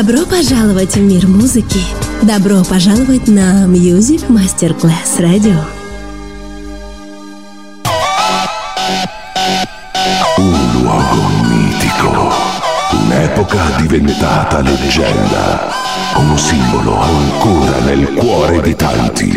Добро пожаловать в мир музыки. Добро pожаловать на Music Masterclass Radio. Un luogo mitico, un'epoca diventata leggenda, un simbolo ancora nel cuore di tanti.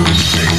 music.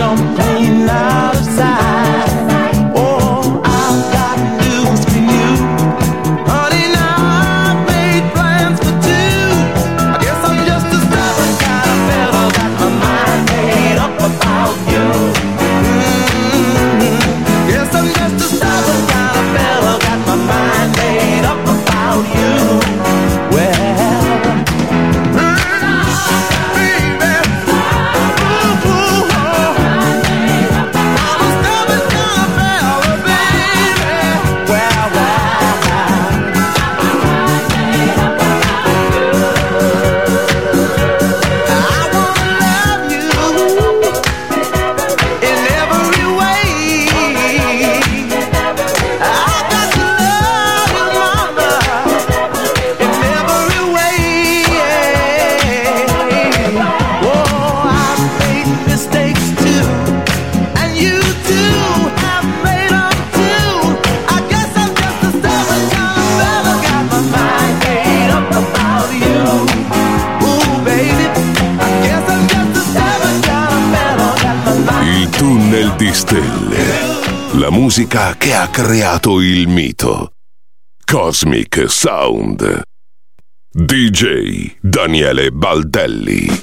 champagne. Creato il mito. Cosmic Sound. DJ Daniele Baldelli.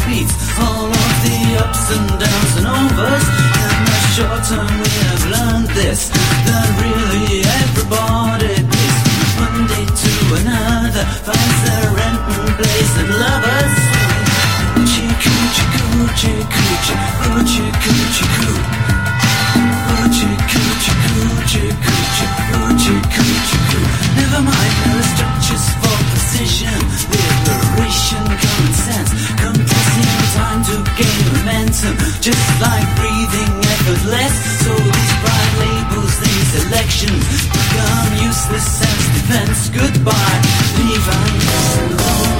repeats all of the ups and downs and overs. In the short term, we have learned this that really everybody from one day to another, finds their rent and place and lovers. Coochie, coochie, coochie, coochie, coochie, coochie, coochie. Coochie, coochie, coochie, coochie, coochie, coochie, coochie. Never mind, no structures for precision, liberation comes time to gain momentum, just like breathing effortless. So these pride labels, these elections become useless as defense. Goodbye, leave us alone.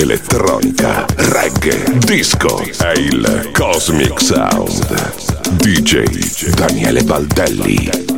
elettronica, reggae, disco è il Cosmic Sound. DJ Daniele Baldelli.